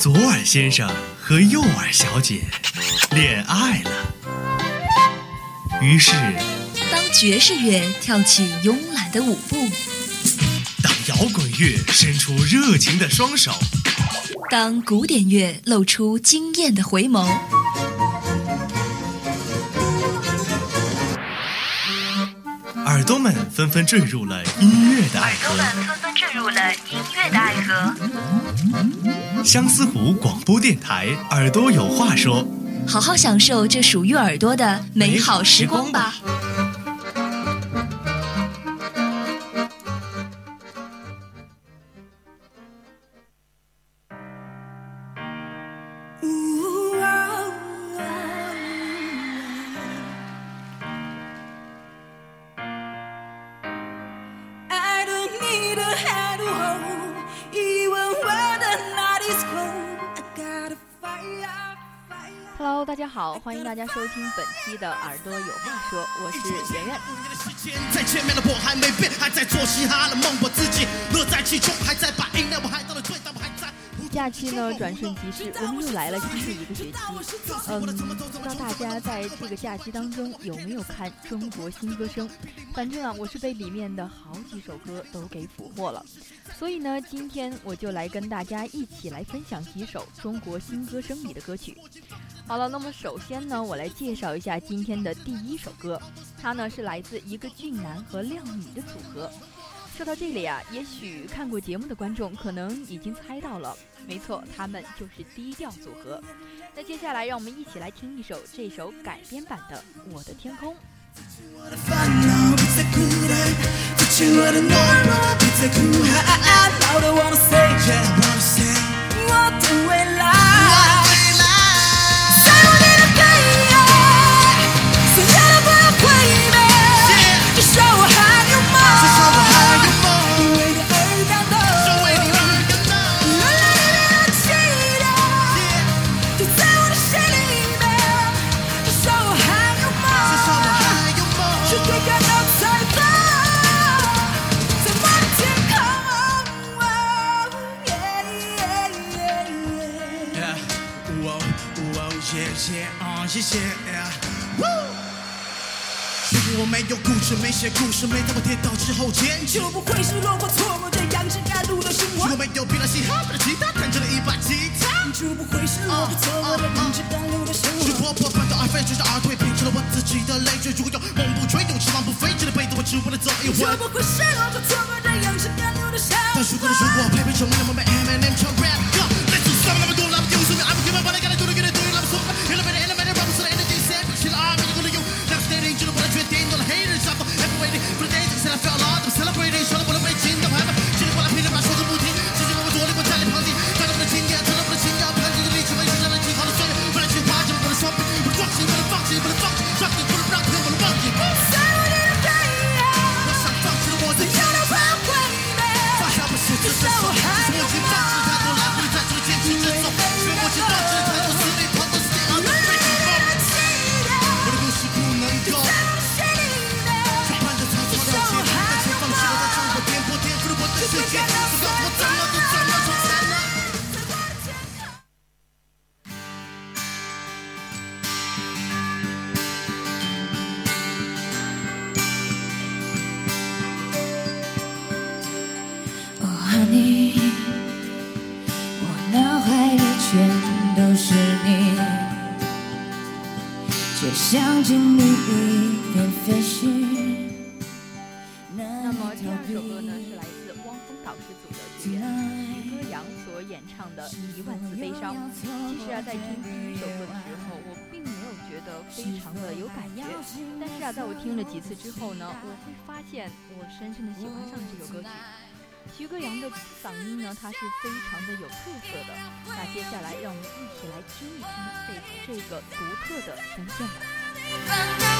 左耳先生和右耳小姐恋爱了。于是，当爵士乐跳起慵懒的舞步，当摇滚乐伸出热情的双手，当古典乐露出惊艳的回眸，耳朵们纷纷坠入了音乐的爱河。纷纷坠入了音乐的爱河。相思湖广播电台，耳朵有话说。好好享受这属于耳朵的美好时光吧。Hello，大家好，欢迎大家收听本期的《耳朵有话说》，我是圆圆。在前面的我还没变，还在做嘻哈的梦，我自己乐在其中，还在把音量我还到了最大，我还在。假期呢，转瞬即逝，我们又来了新的一个学期。嗯，不知道大家在这个假期当中有没有看《中国新歌声》？反正啊，我是被里面的好几首歌都给俘获了。所以呢，今天我就来跟大家一起来分享几首《中国新歌声》里的歌曲。好了，那么首先呢，我来介绍一下今天的第一首歌，它呢是来自一个俊男和靓女的组合。说到这里啊，也许看过节目的观众可能已经猜到了，没错，他们就是低调组合。那接下来让我们一起来听一首这首改编版的《我的天空》。没有故事，没写故事，没在我跌倒之后坚持，就不会是落魄错过这样子赶路的生活。如果没有披了嘻哈的吉他，弹成了一把吉他，就不会是我的错过这样子赶路的生活。是破破半途而废，追着而退，拼成了我自己的累赘。如果有梦不追，有翅膀不飞，这辈子我只为了走一回。就不会是我的错过这样子赶路的生活。但如果如果配配成为了我们就像经历一片飞行。那么第二首歌呢，是来自汪峰导师组的学员徐歌阳所演唱的《一万次悲伤》。其实啊，在听第一首歌的时候，我并没有觉得非常的有感觉，但是啊，在我听了几次之后呢，我会发现我深深的喜欢上了这首歌曲。徐歌阳的嗓音呢，它是非常的有特色的。那接下来，让我们一起来听一听这这个独特的声线吧。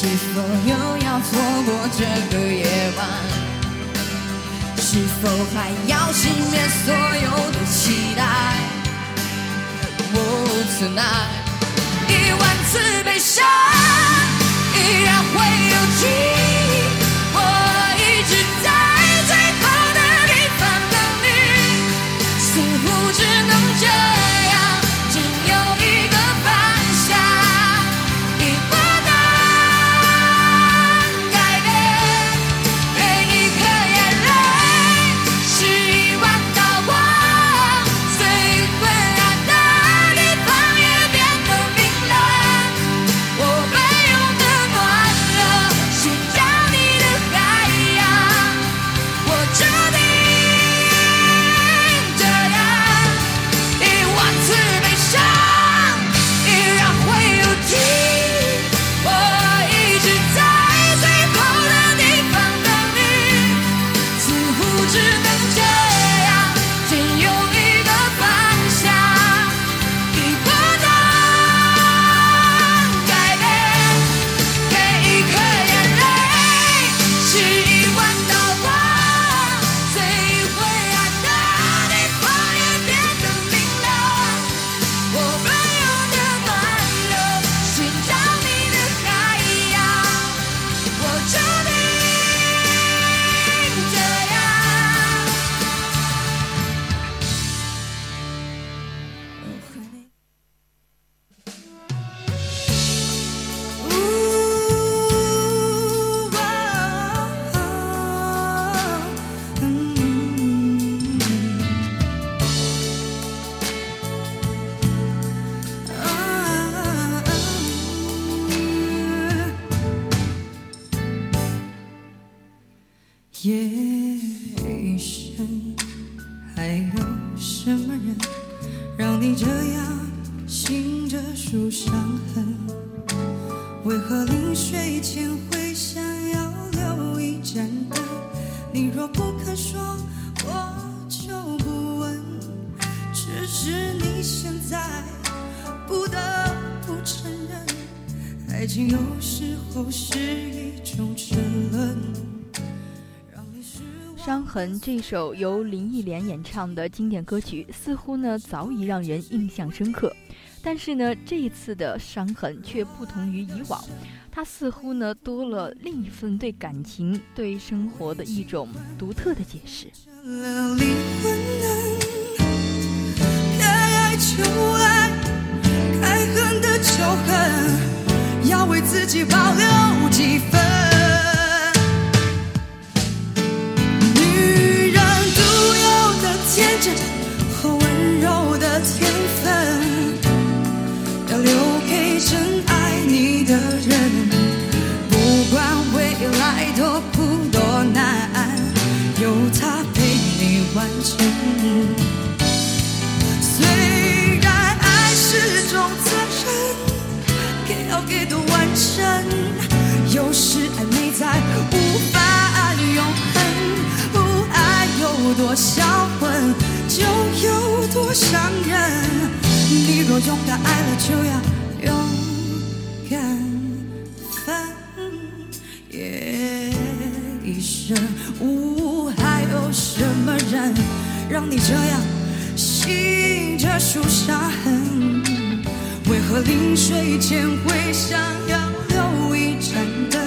是否又要错过这个夜晚？是否还要熄灭所有的期待？Oh tonight，一万次悲伤依然会有记夜已深，还有什么人让你这样醒着数伤痕？为何临睡前会想要留一盏灯？你若不肯说，我就不问。只是你现在不得不承认，爱情有时候是一种沉沦。伤痕这首由林忆莲演唱的经典歌曲，似乎呢早已让人印象深刻。但是呢，这一次的伤痕却不同于以往，它似乎呢多了另一份对感情、对生活的一种独特的解释。要为自己保留几分。销魂，就有多伤人。你若勇敢爱了，就要勇敢分。夜一生，呜，还有什么人让你这样醒着数伤痕？为何临睡前会想要留一盏灯？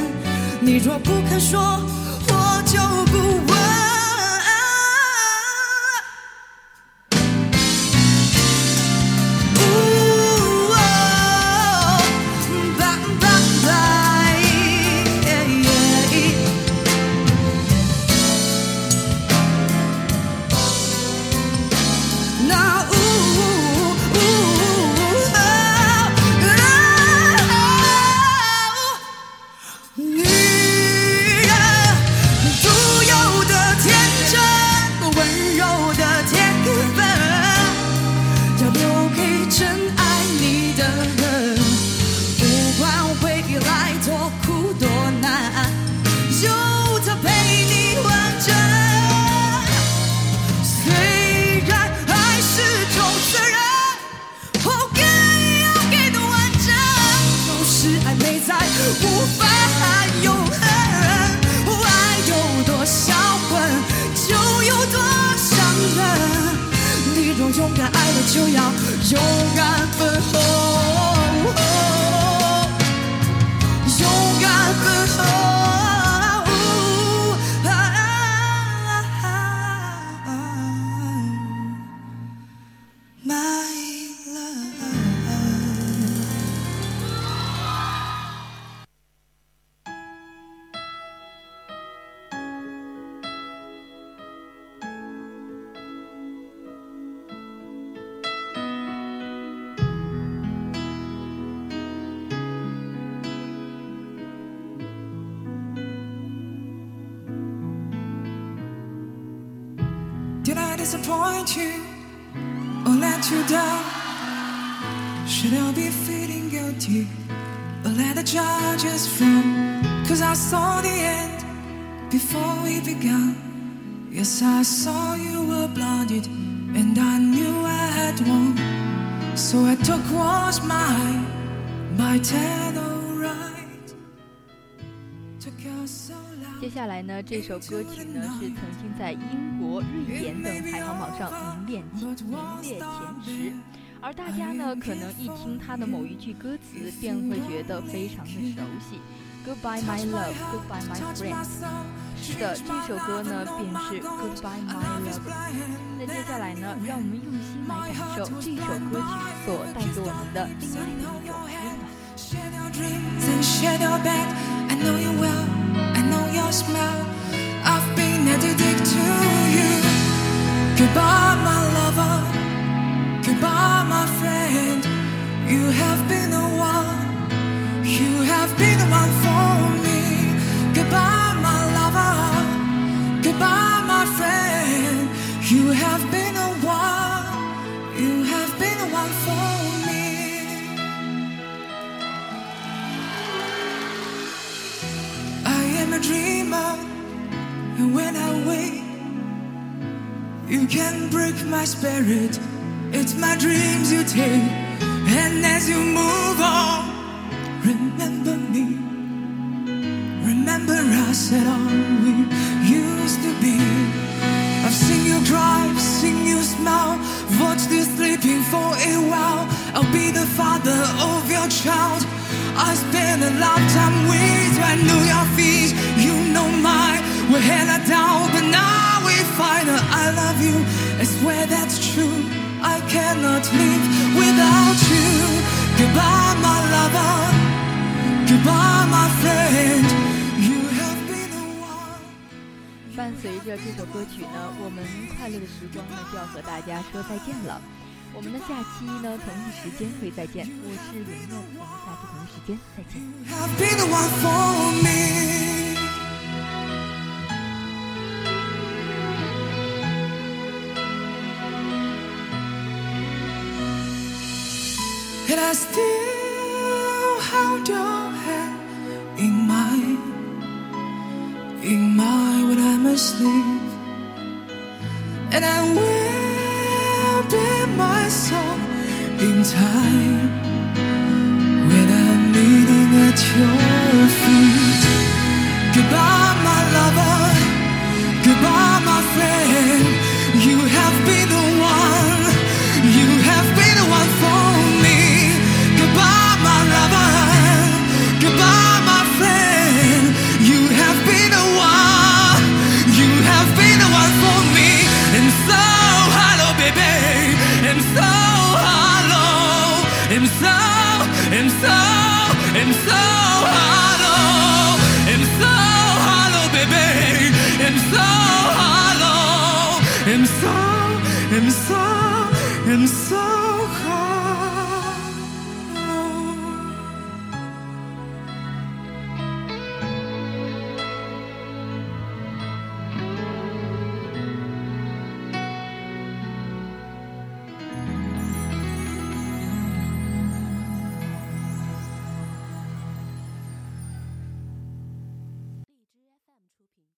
你若不肯说，我就不问。就要勇敢奔后，disappoint you or let you down? Should I be feeling guilty or let the judges frown? Cause I saw the end before we began. Yes, I saw you were blinded and I knew I had won. So I took what's mine by ten alright. Took us so long. 接下来呢，这首歌曲呢是曾经在英国、瑞典等排行榜上名列前名列前十，而大家呢可能一听它的某一句歌词，便会觉得非常的熟悉。Goodbye my love, goodbye my friend。是的，这首歌呢便是 Goodbye my love。那接下来呢，让我们用心来感受这首歌曲所带给我们的另外的一种温暖。I know your smell. I've been addicted to you. Goodbye, my lover. Goodbye, my friend. You have been the one. You have been the one for me. Wake, you can break my spirit. It's my dreams you take, and as you move on, remember me. Remember us and all we used to be. I've seen you cry, seen you smile, watched you sleeping for a while. I'll be the father of your child. I spent a lifetime with you. I knew your feet, you know mine. We had a down, but now we find out I love you. I swear that's true. I cannot live without you. Goodbye, my lover. Goodbye, my friend. You have been the one. 伴随着这首歌曲呢，我们快乐的时光呢就要和大家说再见了。我们的下期呢同一时间会再见，我是云梦，我们下期同一时间再见。And I still hold your hand in mine, in mine when I'm asleep. And I will be my song in time when I'm kneeling at your feet. imsa, imsa, imsa.